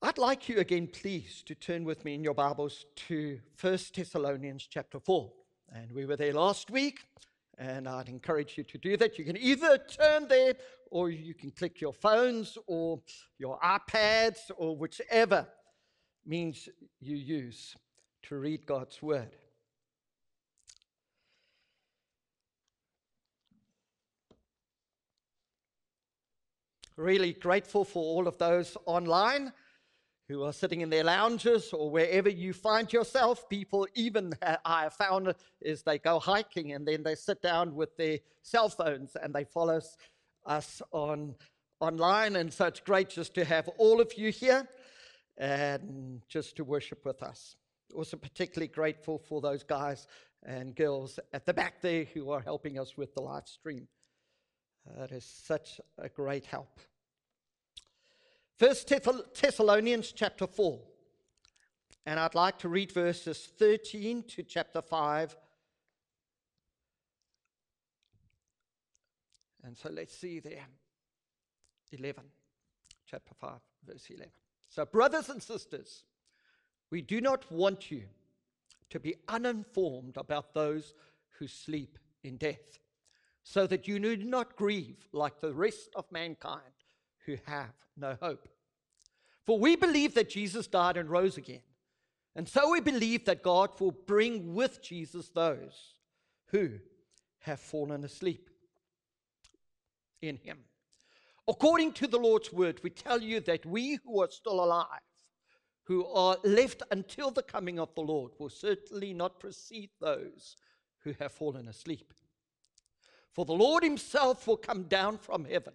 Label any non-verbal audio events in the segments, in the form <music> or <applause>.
I'd like you again, please, to turn with me in your Bibles to 1 Thessalonians chapter 4. And we were there last week, and I'd encourage you to do that. You can either turn there, or you can click your phones, or your iPads, or whichever means you use to read God's Word. Really grateful for all of those online who are sitting in their lounges or wherever you find yourself. People, even I have found, is they go hiking and then they sit down with their cell phones and they follow us on online. And so it's great just to have all of you here and just to worship with us. Also, particularly grateful for those guys and girls at the back there who are helping us with the live stream. It is such a great help. First Thessalonians chapter 4. And I'd like to read verses 13 to chapter 5. And so let's see there. 11. Chapter 5, verse 11. So, brothers and sisters, we do not want you to be uninformed about those who sleep in death, so that you do not grieve like the rest of mankind who have no hope. For we believe that Jesus died and rose again. And so we believe that God will bring with Jesus those who have fallen asleep in him. According to the Lord's word, we tell you that we who are still alive, who are left until the coming of the Lord, will certainly not precede those who have fallen asleep. For the Lord himself will come down from heaven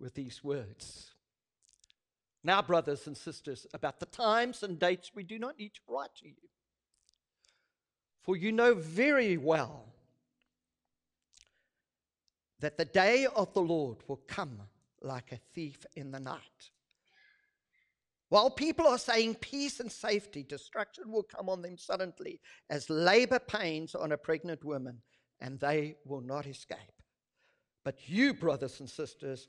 with these words. Now, brothers and sisters, about the times and dates we do not need to write to you. For you know very well that the day of the Lord will come like a thief in the night. While people are saying peace and safety, destruction will come on them suddenly as labor pains on a pregnant woman, and they will not escape. But you, brothers and sisters,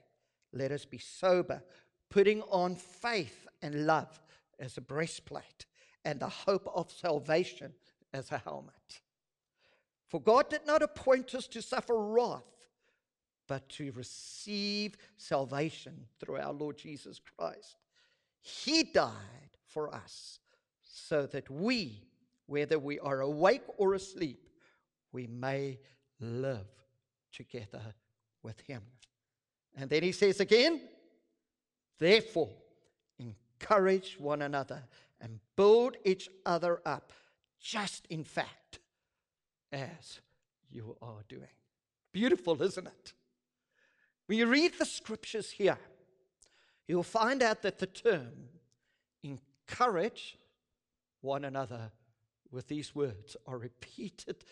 let us be sober, putting on faith and love as a breastplate, and the hope of salvation as a helmet. For God did not appoint us to suffer wrath but to receive salvation through our Lord Jesus Christ. He died for us so that we, whether we are awake or asleep, we may live together with Him. And then he says again, therefore, encourage one another and build each other up, just in fact, as you are doing. Beautiful, isn't it? When you read the scriptures here, you'll find out that the term encourage one another with these words are repeated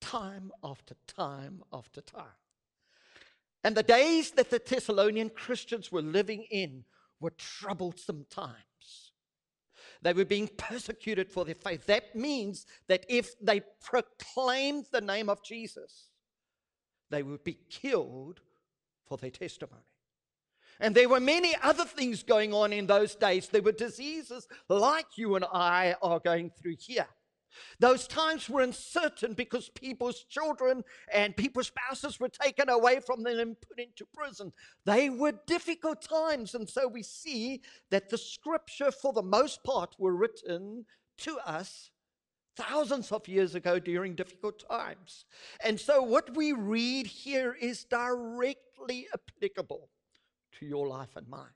time after time after time. And the days that the Thessalonian Christians were living in were troublesome times. They were being persecuted for their faith. That means that if they proclaimed the name of Jesus, they would be killed for their testimony. And there were many other things going on in those days. There were diseases like you and I are going through here. Those times were uncertain because people's children and people's spouses were taken away from them and put into prison. They were difficult times. And so we see that the scripture, for the most part, were written to us thousands of years ago during difficult times. And so what we read here is directly applicable to your life and mine.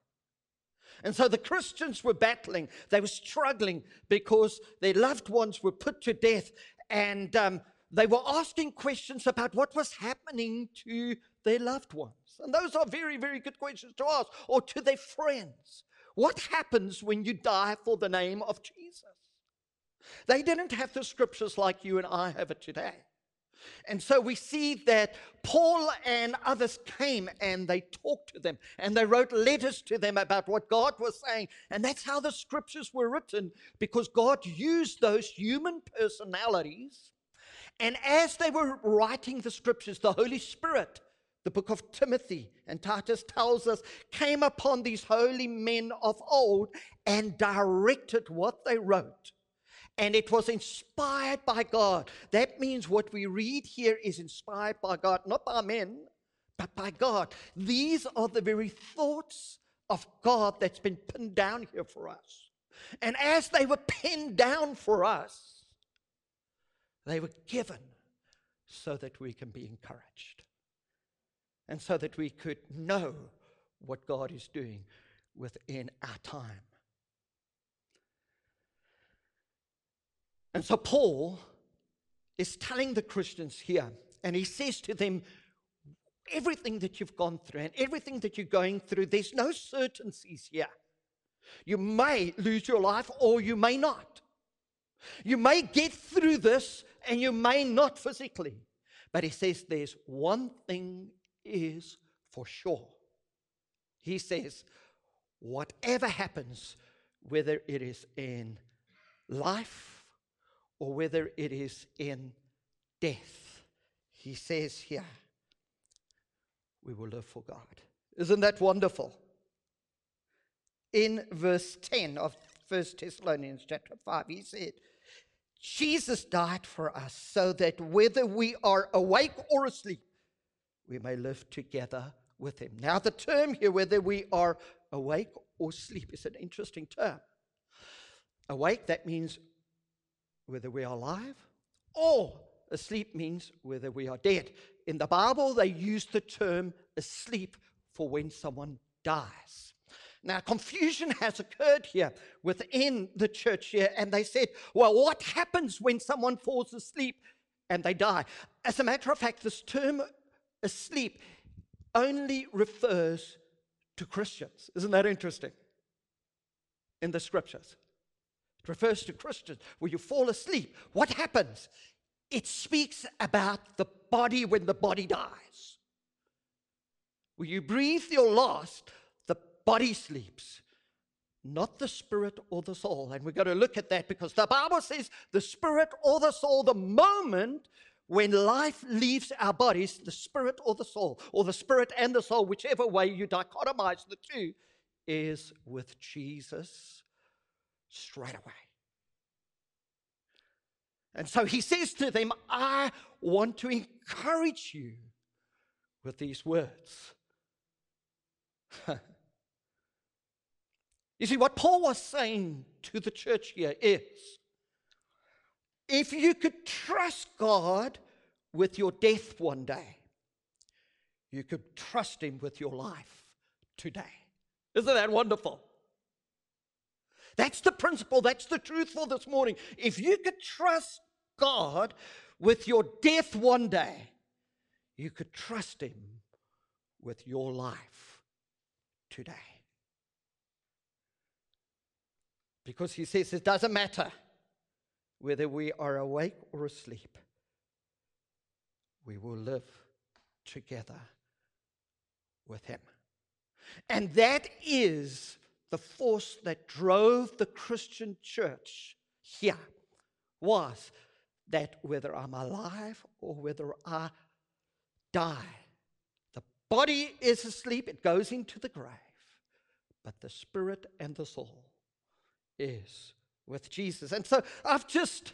And so the Christians were battling, they were struggling because their loved ones were put to death, and um, they were asking questions about what was happening to their loved ones. And those are very, very good questions to ask, or to their friends. What happens when you die for the name of Jesus? They didn't have the scriptures like you and I have it today. And so we see that Paul and others came and they talked to them and they wrote letters to them about what God was saying. And that's how the scriptures were written because God used those human personalities. And as they were writing the scriptures, the Holy Spirit, the book of Timothy and Titus tells us, came upon these holy men of old and directed what they wrote and it was inspired by God. That means what we read here is inspired by God, not by men, but by God. These are the very thoughts of God that's been pinned down here for us. And as they were pinned down for us, they were given so that we can be encouraged and so that we could know what God is doing within our time. And so Paul is telling the Christians here, and he says to them, everything that you've gone through and everything that you're going through, there's no certainties here. You may lose your life or you may not. You may get through this and you may not physically. But he says there's one thing is for sure. He says, whatever happens, whether it is in life or whether it is in death. He says here, we will live for God. Isn't that wonderful? In verse 10 of 1 Thessalonians chapter 5, he said, Jesus died for us so that whether we are awake or asleep, we may live together with him. Now, the term here, whether we are awake or asleep, is an interesting term. Awake, that means whether we are alive, or asleep means whether we are dead. In the Bible, they use the term asleep for when someone dies. Now, confusion has occurred here within the church here, and they said, well, what happens when someone falls asleep and they die? As a matter of fact, this term asleep only refers to Christians. Isn't that interesting? In the scriptures refers to Christians, where you fall asleep. What happens? It speaks about the body when the body dies. When you breathe your last, the body sleeps, not the spirit or the soul. And we're going to look at that because the Bible says the spirit or the soul, the moment when life leaves our bodies, the spirit or the soul, or the spirit and the soul, whichever way you dichotomize the two, is with Jesus straight away. And so he says to them, I want to encourage you with these words. <laughs> you see, what Paul was saying to the church here is if you could trust God with your death one day, you could trust Him with your life today. Isn't that wonderful? That's the principle. That's the truth for this morning. If you could trust God with your death one day, you could trust Him with your life today. Because He says it doesn't matter whether we are awake or asleep, we will live together with Him. And that is the force that drove the Christian church here was that whether I'm alive or whether I die, the body is asleep, it goes into the grave, but the spirit and the soul is with Jesus. And so I've just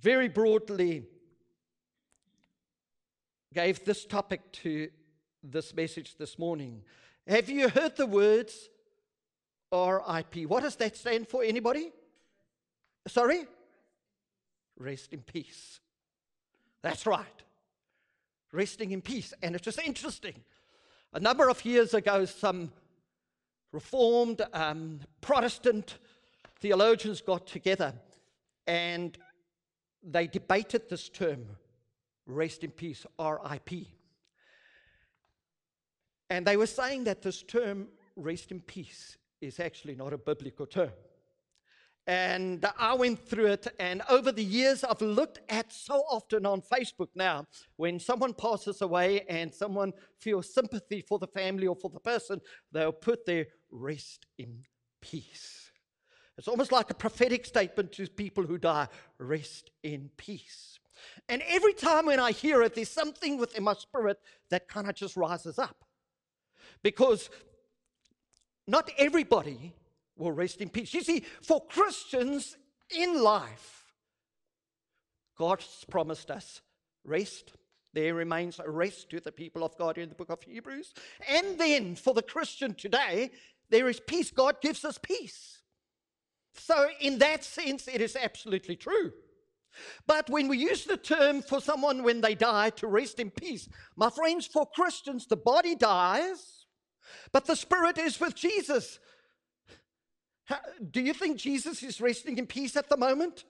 very broadly gave this topic to this message this morning. Have you heard the words RIP? What does that stand for? Anybody? Sorry? Rest in peace. That's right. Resting in peace. And it's just interesting. A number of years ago, some Reformed um, Protestant theologians got together and they debated this term, rest in peace, RIP. And they were saying that this term, rest in peace, is actually not a biblical term. And I went through it, and over the years, I've looked at so often on Facebook now when someone passes away and someone feels sympathy for the family or for the person, they'll put their rest in peace. It's almost like a prophetic statement to people who die rest in peace. And every time when I hear it, there's something within my spirit that kind of just rises up. Because not everybody will rest in peace. You see, for Christians in life, God's promised us rest. There remains a rest to the people of God in the book of Hebrews. And then for the Christian today, there is peace. God gives us peace. So, in that sense, it is absolutely true. But when we use the term for someone when they die to rest in peace, my friends, for Christians, the body dies, but the spirit is with Jesus. Do you think Jesus is resting in peace at the moment?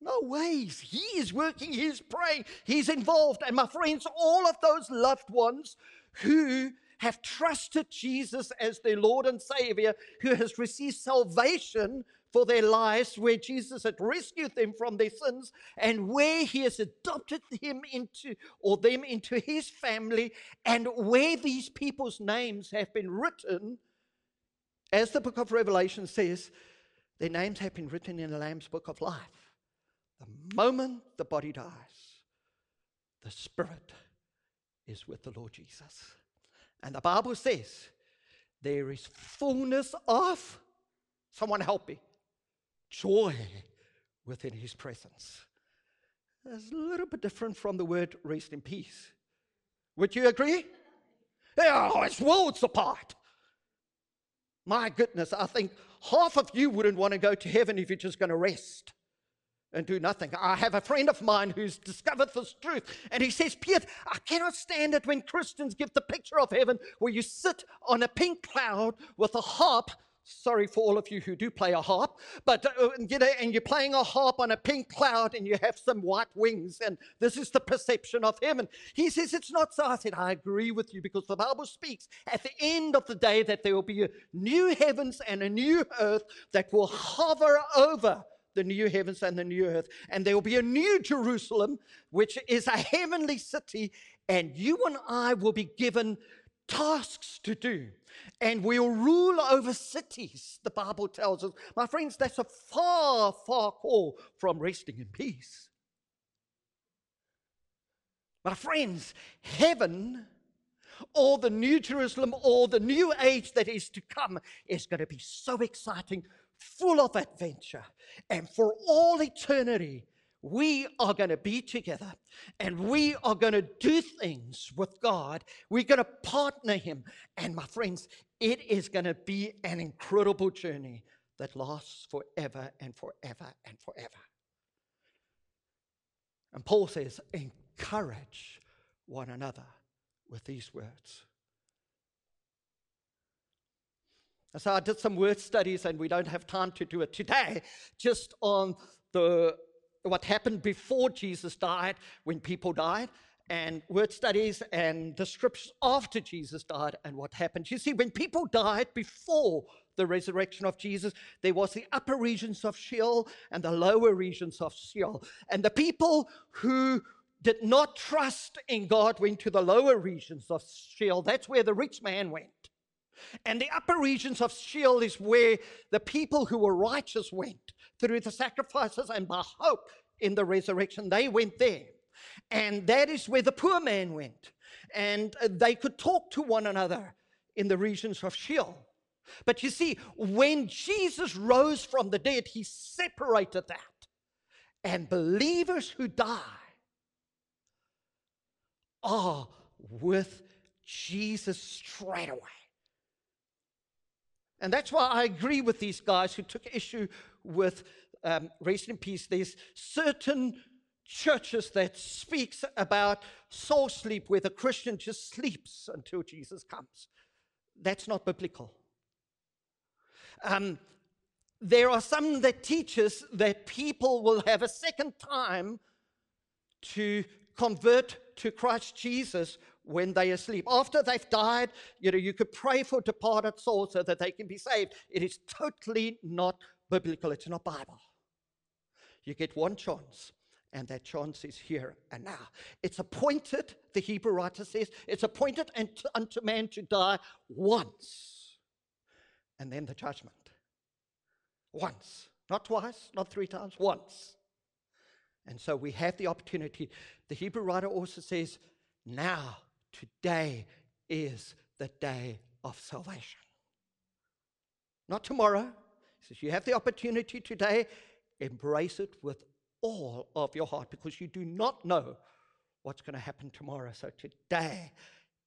No ways. He is working, he's praying, he's involved. And my friends, all of those loved ones who have trusted Jesus as their Lord and Savior, who has received salvation for their lives, where Jesus had rescued them from their sins, and where He has adopted him into or them into His family, and where these people's names have been written as the book of Revelation says, their names have been written in the Lamb's book of life. The moment the body dies, the spirit is with the Lord Jesus. And the Bible says there is fullness of, someone help me, joy within his presence. It's a little bit different from the word rest in peace. Would you agree? Oh, it's worlds apart. My goodness, I think half of you wouldn't want to go to heaven if you're just going to rest and do nothing. I have a friend of mine who's discovered this truth, and he says, Piet, I cannot stand it when Christians give the picture of heaven where you sit on a pink cloud with a harp Sorry for all of you who do play a harp, but uh, you know, and you're playing a harp on a pink cloud and you have some white wings, and this is the perception of heaven. He says it's not so. I said, I agree with you because the Bible speaks at the end of the day that there will be a new heavens and a new earth that will hover over the new heavens and the new earth. And there will be a new Jerusalem, which is a heavenly city, and you and I will be given tasks to do. And we'll rule over cities, the Bible tells us. My friends, that's a far, far call from resting in peace. My friends, heaven or the new Jerusalem or the new age that is to come is going to be so exciting, full of adventure. And for all eternity, we are going to be together and we are going to do things with God. We're going to partner Him. And my friends, it is going to be an incredible journey that lasts forever and forever and forever. And Paul says, encourage one another with these words. And so I did some word studies, and we don't have time to do it today, just on the what happened before Jesus died, when people died, and word studies and the scriptures after Jesus died and what happened. You see, when people died before the resurrection of Jesus, there was the upper regions of Sheol and the lower regions of Sheol. And the people who did not trust in God went to the lower regions of Sheol. That's where the rich man went. And the upper regions of Sheol is where the people who were righteous went through the sacrifices and by hope in the resurrection. They went there. And that is where the poor man went. And they could talk to one another in the regions of Sheol. But you see, when Jesus rose from the dead, he separated that. And believers who die are with Jesus straight away. And that's why I agree with these guys who took issue with um, rest in peace. There's certain churches that speaks about soul sleep where the Christian just sleeps until Jesus comes. That's not biblical. Um, there are some that teaches that people will have a second time to convert to Christ Jesus when they are asleep. After they've died, you know, you could pray for departed souls so that they can be saved. It is totally not biblical. It's not Bible. You get one chance, and that chance is here and now. It's appointed, the Hebrew writer says, it's appointed unto man to die once, and then the judgment. Once. Not twice, not three times, once. And so we have the opportunity. The Hebrew writer also says, now, today is the day of salvation. Not tomorrow. He says, you have the opportunity today, embrace it with all of your heart because you do not know what's going to happen tomorrow. So today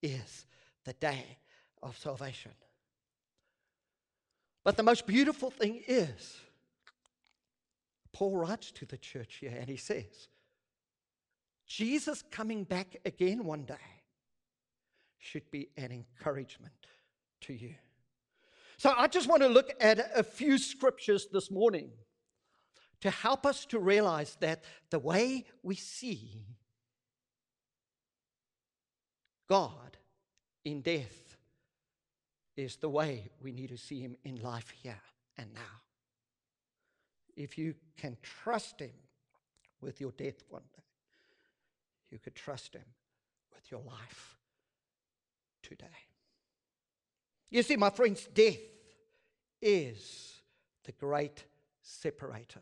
is the day of salvation. But the most beautiful thing is, Paul writes to the church here and he says, Jesus coming back again one day should be an encouragement to you. So I just want to look at a few scriptures this morning to help us to realize that the way we see God in death is the way we need to see Him in life here and now. If you can trust Him with your death one day, you could trust Him with your life today. You see, my friends, death is the great separator.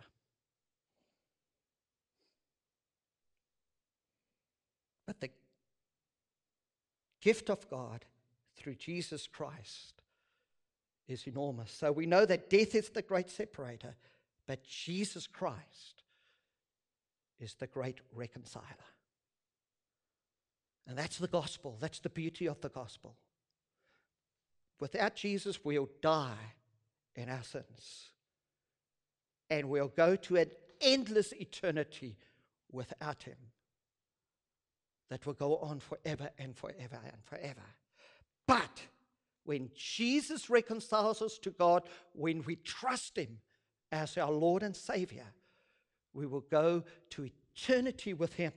But the gift of God through Jesus Christ is enormous. So we know that death is the great separator, but Jesus Christ is the great reconciler. And that's the gospel. That's the beauty of the gospel. Without Jesus, we'll die in our sins. And we'll go to an endless eternity without Him that will go on forever and forever and forever. But when Jesus reconciles us to God, when we trust Him as our Lord and Savior, we will go to eternity with Him,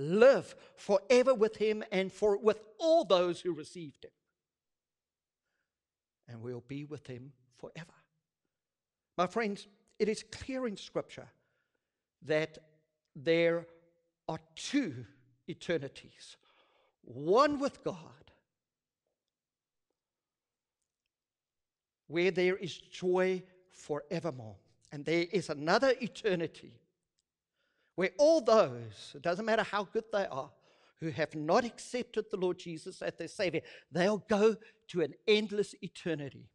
live forever with Him, and for, with all those who received Him. And we'll be with Him forever. My friends, it is clear in Scripture that there are two eternities one with God where there is joy forevermore. And there is another eternity where all those, it doesn't matter how good they are, who have not accepted the Lord Jesus as their Savior, they'll go to an endless eternity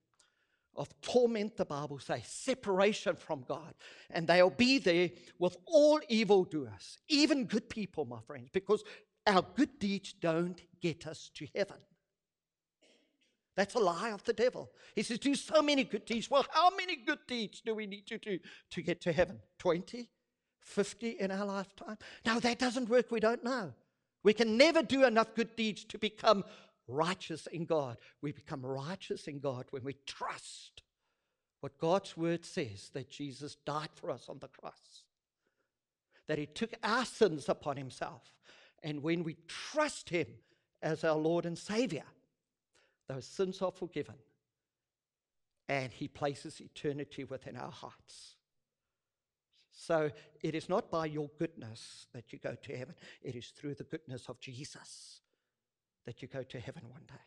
of torment, the Bible says, separation from God. And they'll be there with all evildoers, even good people, my friends, because our good deeds don't get us to heaven. That's a lie of the devil. He says, Do so many good deeds. Well, how many good deeds do we need to do to get to heaven? 20? 50 in our lifetime? No, that doesn't work. We don't know. We can never do enough good deeds to become righteous in God. We become righteous in God when we trust what God's word says that Jesus died for us on the cross, that he took our sins upon himself. And when we trust him as our Lord and Savior, those sins are forgiven. And He places eternity within our hearts. So it is not by your goodness that you go to heaven, it is through the goodness of Jesus that you go to heaven one day.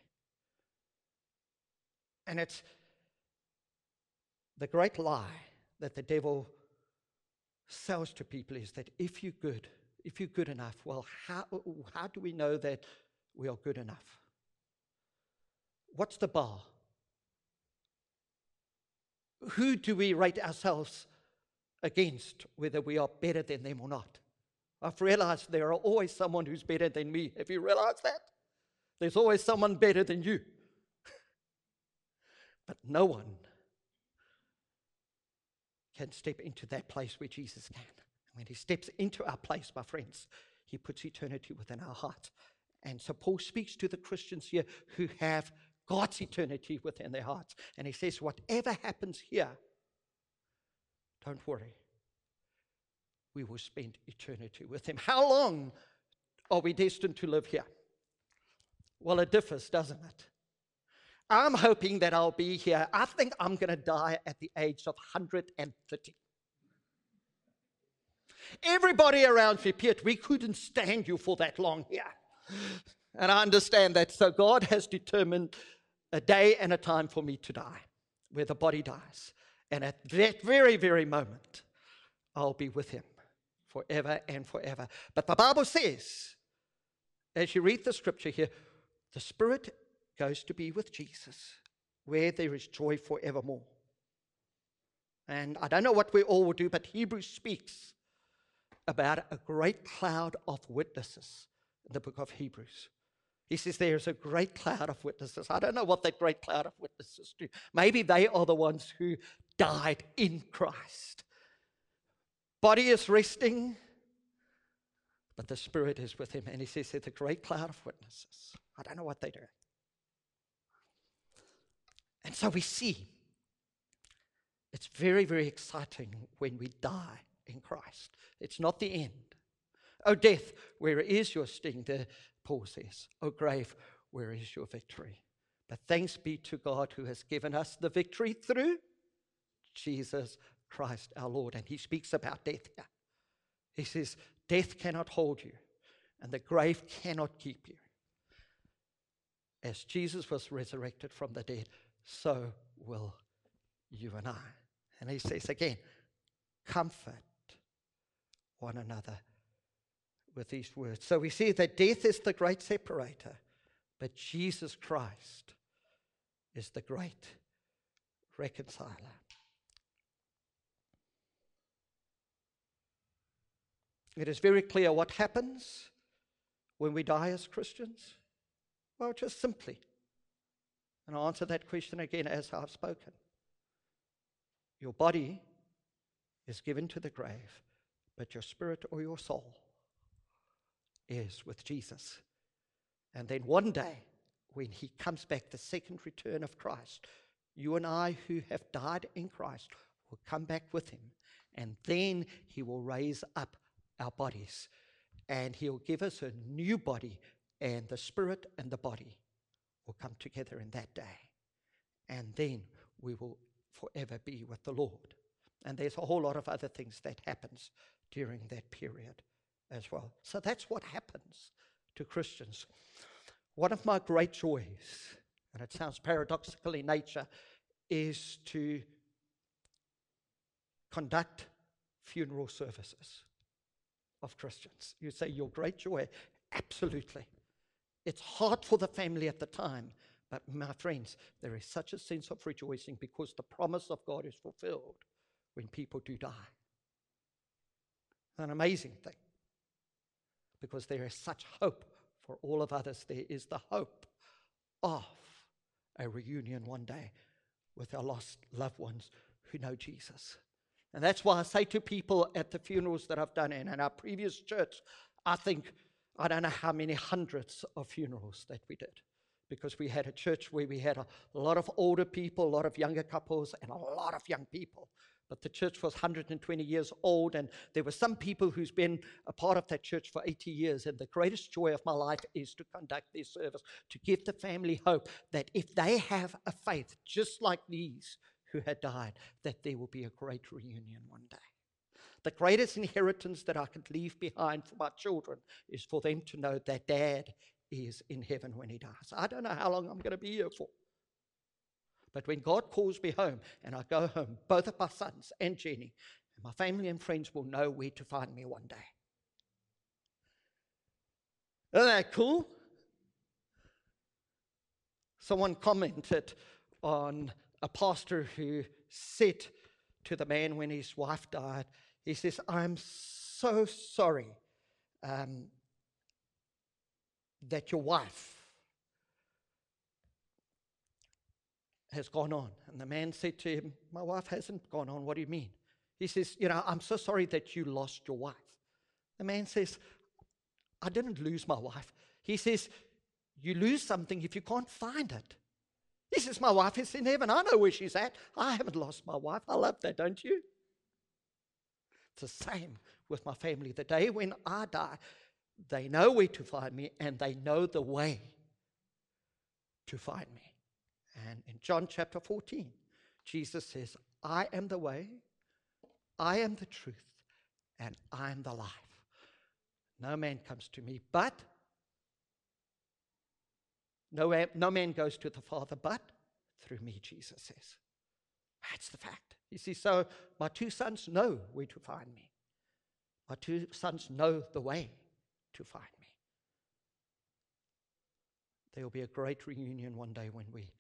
And it's the great lie that the devil sells to people is that if you're good, if you're good enough, well, how, how do we know that we are good enough? What's the bar? Who do we rate ourselves against whether we are better than them or not. I've realized there are always someone who's better than me. Have you realized that? There's always someone better than you. <laughs> but no one can step into that place where Jesus can. When he steps into our place, my friends, he puts eternity within our heart. And so Paul speaks to the Christians here who have God's eternity within their hearts. And he says, whatever happens here, don't worry. We will spend eternity with him. How long are we destined to live here? Well, it differs, doesn't it? I'm hoping that I'll be here. I think I'm going to die at the age of 130. Everybody around me, Piet, we couldn't stand you for that long here. And I understand that. So God has determined a day and a time for me to die, where the body dies. And at that very, very moment, I'll be with him forever and forever. But the Bible says, as you read the scripture here, the Spirit goes to be with Jesus, where there is joy forevermore. And I don't know what we all will do, but Hebrews speaks about a great cloud of witnesses in the book of Hebrews. He says there's a great cloud of witnesses. I don't know what that great cloud of witnesses do. Maybe they are the ones who died in Christ. Body is resting, but the Spirit is with him. And he says there's a great cloud of witnesses. I don't know what they do. And so we see it's very, very exciting when we die in Christ. It's not the end. O death, where is your sting? The Paul says, O grave, where is your victory? But thanks be to God who has given us the victory through Jesus Christ our Lord. And he speaks about death here. He says, Death cannot hold you, and the grave cannot keep you. As Jesus was resurrected from the dead, so will you and I. And he says again, Comfort one another with these words. So we see that death is the great separator, but Jesus Christ is the great reconciler. It is very clear what happens when we die as Christians. Well, just simply, and I'll answer that question again as I've spoken. Your body is given to the grave, but your spirit or your soul is with Jesus. And then one day, when he comes back, the second return of Christ, you and I who have died in Christ will come back with him. And then he will raise up our bodies. And he'll give us a new body, and the spirit and the body will come together in that day. And then we will forever be with the Lord. And there's a whole lot of other things that happens during that period as well. So that's what happens to Christians. One of my great joys, and it sounds paradoxical in nature, is to conduct funeral services of Christians. You say, Your great joy? Absolutely. It's hard for the family at the time, but my friends, there is such a sense of rejoicing because the promise of God is fulfilled when people do die an amazing thing because there is such hope for all of others. There is the hope of a reunion one day with our lost loved ones who know Jesus. And that's why I say to people at the funerals that I've done in, in our previous church, I think, I don't know how many hundreds of funerals that we did. Because we had a church where we had a lot of older people, a lot of younger couples, and a lot of young people but the church was 120 years old, and there were some people who's been a part of that church for 80 years. And the greatest joy of my life is to conduct this service, to give the family hope that if they have a faith just like these who had died, that there will be a great reunion one day. The greatest inheritance that I could leave behind for my children is for them to know that dad is in heaven when he dies. I don't know how long I'm going to be here for. But when God calls me home and I go home, both of my sons and Jenny, and my family and friends will know where to find me one day. Isn't that cool? Someone commented on a pastor who said to the man when his wife died. He says, I'm so sorry um, that your wife has gone on. And the man said to him, My wife hasn't gone on. What do you mean? He says, You know, I'm so sorry that you lost your wife. The man says, I didn't lose my wife. He says, You lose something if you can't find it. He says, My wife is in heaven. I know where she's at. I haven't lost my wife. I love that, don't you? It's the same with my family. The day when I die, they know where to find me and they know the way to find me. And in John chapter 14, Jesus says, I am the way, I am the truth, and I am the life. No man comes to me, but no, no man goes to the Father but through me, Jesus says. That's the fact. You see, so my two sons know where to find me. My two sons know the way to find me. There will be a great reunion one day when we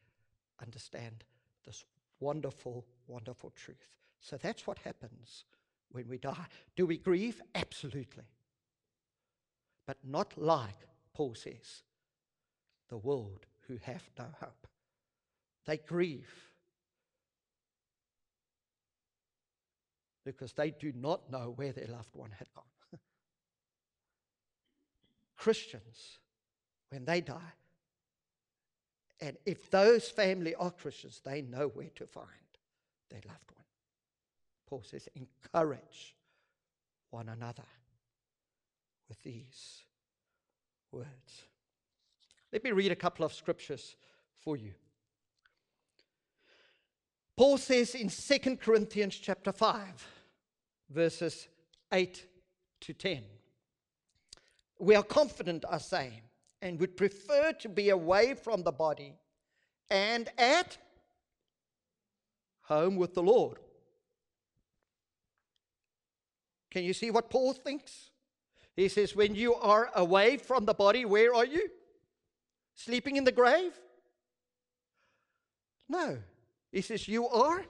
understand this wonderful, wonderful truth. So that's what happens when we die. Do we grieve? Absolutely. But not like Paul says, the world who have no hope. They grieve because they do not know where their loved one had gone. <laughs> Christians, when they die, and if those family are Christians, they know where to find their loved one. Paul says, encourage one another with these words. Let me read a couple of scriptures for you. Paul says in 2 Corinthians chapter 5, verses 8 to 10. We are confident, I say, and would prefer to be away from the body and at home with the Lord. Can you see what Paul thinks? He says, When you are away from the body, where are you? Sleeping in the grave? No. He says, You are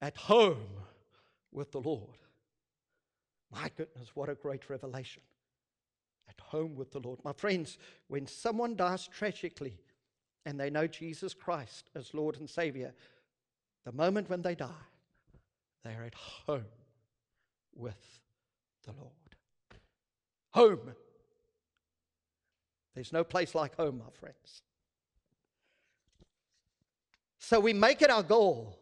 at home with the Lord. My goodness, what a great revelation at home with the Lord. My friends, when someone dies tragically and they know Jesus Christ as Lord and Savior, the moment when they die, they are at home with the Lord. Home. There's no place like home, my friends. So we make it our goal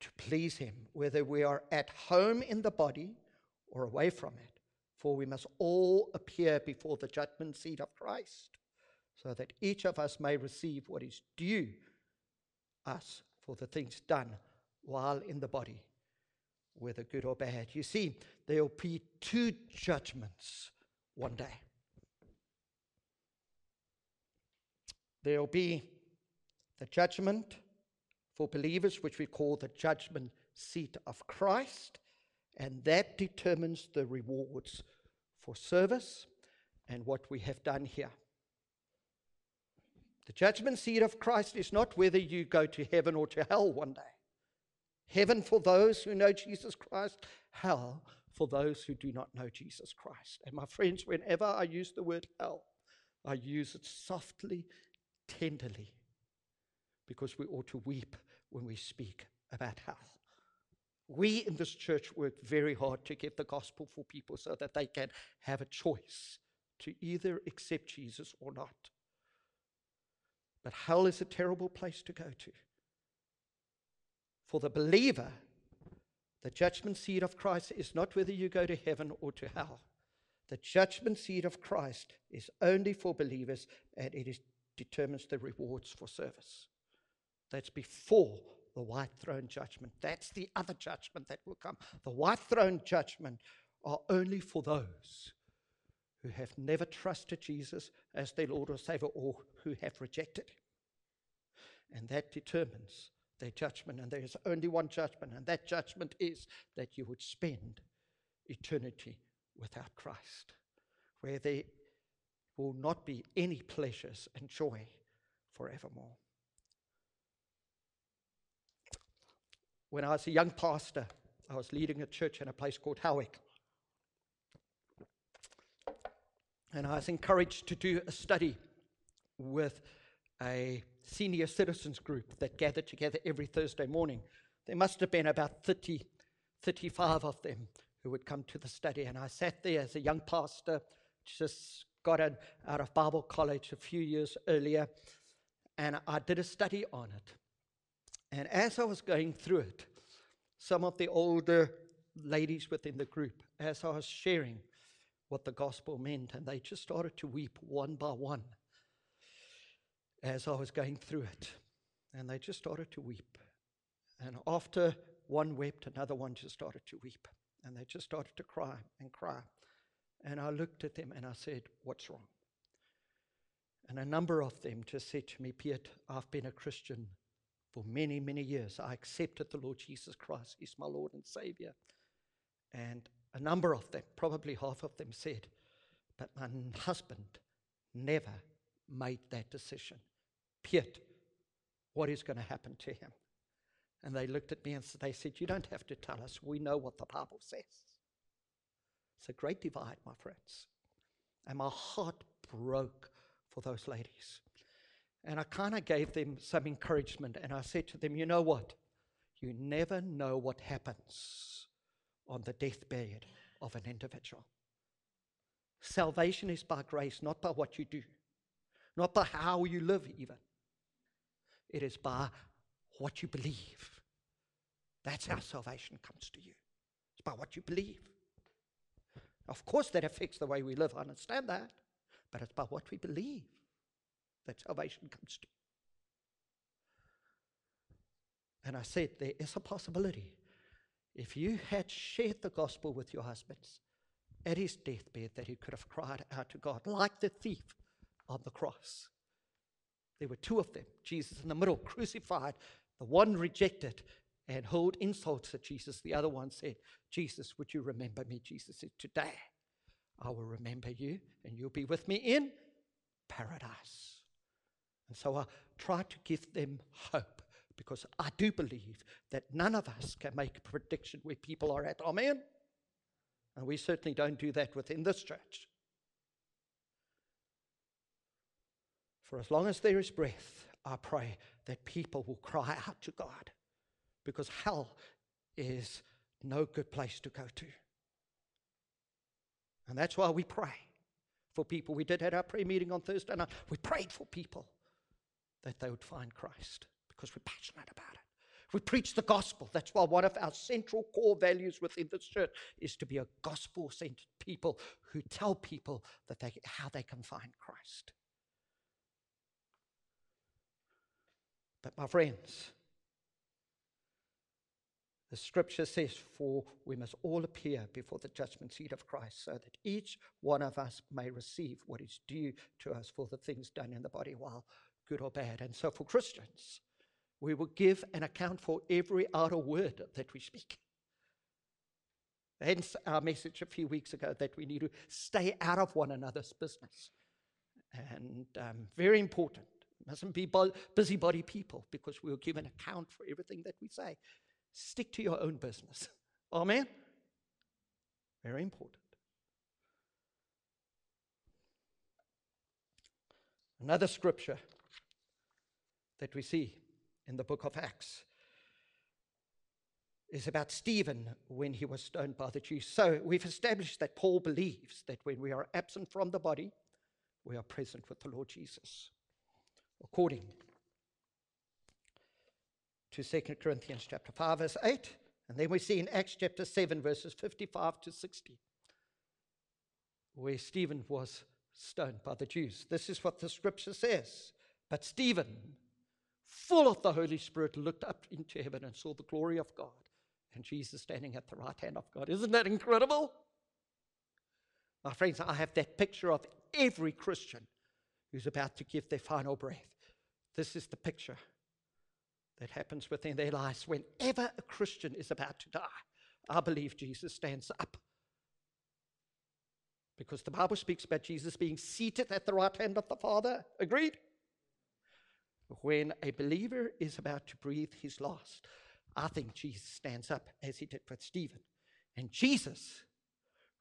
to please Him, whether we are at home in the body or away from it. For we must all appear before the judgment seat of Christ, so that each of us may receive what is due us for the things done while in the body, whether good or bad. You see, there will be two judgments one day. There will be the judgment for believers, which we call the judgment seat of Christ, and that determines the rewards for service and what we have done here. The judgment seat of Christ is not whether you go to heaven or to hell one day. Heaven for those who know Jesus Christ, hell for those who do not know Jesus Christ. And my friends, whenever I use the word hell, I use it softly, tenderly, because we ought to weep when we speak about hell. We in this church work very hard to get the gospel for people so that they can have a choice to either accept Jesus or not. But hell is a terrible place to go to. For the believer, the judgment seat of Christ is not whether you go to heaven or to hell. The judgment seat of Christ is only for believers and it is, determines the rewards for service. That's before the white throne judgment. That's the other judgment that will come. The white throne judgment are only for those who have never trusted Jesus as their Lord or Savior or who have rejected Him. And that determines their judgment. And there is only one judgment, and that judgment is that you would spend eternity without Christ, where there will not be any pleasures and joy forevermore. when I was a young pastor, I was leading a church in a place called Howick. And I was encouraged to do a study with a senior citizens group that gathered together every Thursday morning. There must have been about 30, 35 of them who would come to the study. And I sat there as a young pastor, just got out of Bible college a few years earlier, and I did a study on it. And as I was going through it, some of the older ladies within the group, as I was sharing what the gospel meant, and they just started to weep one by one as I was going through it. And they just started to weep. And after one wept, another one just started to weep. And they just started to cry and cry. And I looked at them and I said, What's wrong? And a number of them just said to me, Piet, I've been a Christian for many, many years. I accepted the Lord Jesus Christ. He's my Lord and Savior. And a number of them, probably half of them, said, But my husband never made that decision. Piet, what is going to happen to him? And they looked at me and they said, You don't have to tell us. We know what the Bible says. It's a great divide, my friends. And my heart broke for those ladies. And I kind of gave them some encouragement. And I said to them, You know what? You never know what happens on the deathbed of an individual. Salvation is by grace, not by what you do, not by how you live, even. It is by what you believe. That's how salvation comes to you. It's by what you believe. Of course, that affects the way we live. I understand that. But it's by what we believe that salvation comes to. And I said, there is a possibility. If you had shared the gospel with your husbands at his deathbed, that he could have cried out to God, like the thief on the cross. There were two of them, Jesus in the middle, crucified. The one rejected and hurled insults at Jesus. The other one said, Jesus, would you remember me? Jesus said, Today I will remember you and you'll be with me in paradise. And so I try to give them hope because I do believe that none of us can make a prediction where people are at. Amen? And we certainly don't do that within this church. For as long as there is breath, I pray that people will cry out to God because hell is no good place to go to. And that's why we pray for people. We did at our prayer meeting on Thursday night. We prayed for people that they would find Christ because we're passionate about it. We preach the gospel. That's why one of our central core values within this church is to be a gospel centered people who tell people that they, how they can find Christ. But, my friends, the scripture says, For we must all appear before the judgment seat of Christ, so that each one of us may receive what is due to us for the things done in the body, while good or bad. And so, for Christians, we will give an account for every outer word that we speak. Hence, our message a few weeks ago that we need to stay out of one another's business. And um, very important mustn't be busybody people because we'll give an account for everything that we say. Stick to your own business. <laughs> Amen? Very important. Another scripture that we see in the book of Acts is about Stephen when he was stoned by the Jews. So we've established that Paul believes that when we are absent from the body, we are present with the Lord Jesus according to 2 Corinthians chapter 5, verse 8. And then we see in Acts chapter 7, verses 55 to 60, where Stephen was stoned by the Jews. This is what the scripture says. But Stephen, full of the Holy Spirit, looked up into heaven and saw the glory of God and Jesus standing at the right hand of God. Isn't that incredible? My friends, I have that picture of every Christian who's about to give their final breath. This is the picture that happens within their lives whenever a Christian is about to die. I believe Jesus stands up. Because the Bible speaks about Jesus being seated at the right hand of the Father. Agreed? When a believer is about to breathe his last, I think Jesus stands up as he did with Stephen. And Jesus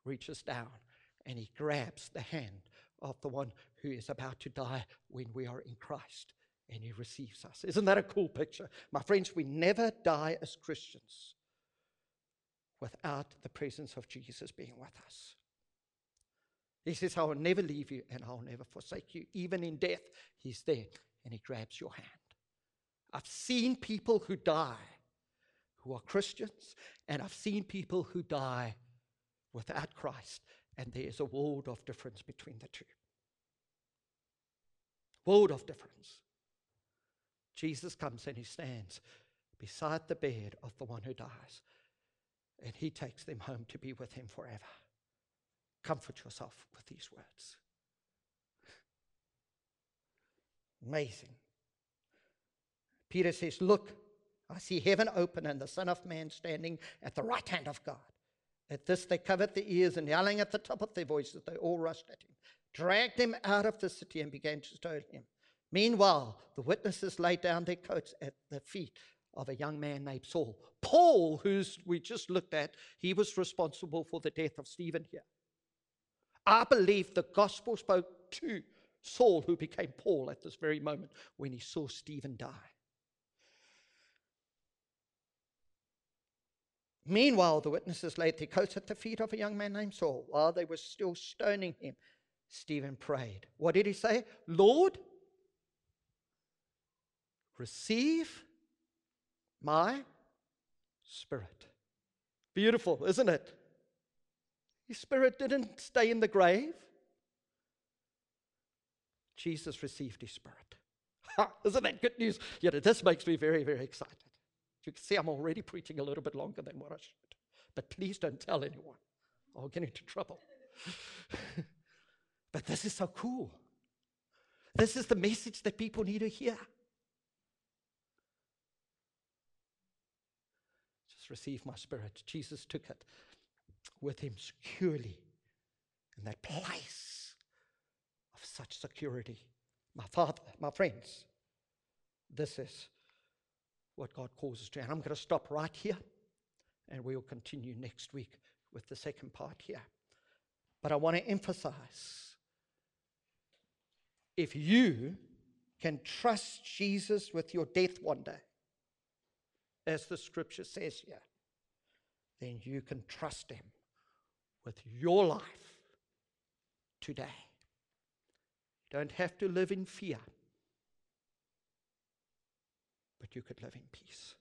reaches down and he grabs the hand of the one who is about to die when we are in Christ and he receives us. Isn't that a cool picture? My friends, we never die as Christians without the presence of Jesus being with us. He says, I will never leave you and I'll never forsake you. Even in death, He's there and He grabs your hand. I've seen people who die who are Christians, and I've seen people who die without Christ, and there is a world of difference between the two. World of difference. Jesus comes and He stands beside the bed of the one who dies, and He takes them home to be with Him forever. Comfort yourself with these words. Amazing. Peter says, Look, I see heaven open and the Son of Man standing at the right hand of God. At this, they covered their ears and yelling at the top of their voices, they all rushed at him, dragged him out of the city, and began to stone him. Meanwhile, the witnesses laid down their coats at the feet of a young man named Saul. Paul, who's we just looked at, he was responsible for the death of Stephen here. I believe the gospel spoke to Saul, who became Paul at this very moment when he saw Stephen die. Meanwhile, the witnesses laid their coats at the feet of a young man named Saul. While they were still stoning him, Stephen prayed. What did he say? Lord, receive my spirit. Beautiful, isn't it? His spirit didn't stay in the grave. Jesus received his spirit. isn't that good news? Yeah, this makes me very, very excited. You can see I'm already preaching a little bit longer than what I should. But please don't tell anyone. I'll get into trouble. <laughs> but this is so cool. This is the message that people need to hear. Receive my spirit. Jesus took it with him securely in that place of such security. My father, my friends, this is what God calls us to. And I'm going to stop right here and we'll continue next week with the second part here. But I want to emphasize if you can trust Jesus with your death one day, as the scripture says here, then you can trust him with your life today. You don't have to live in fear but you could live in peace.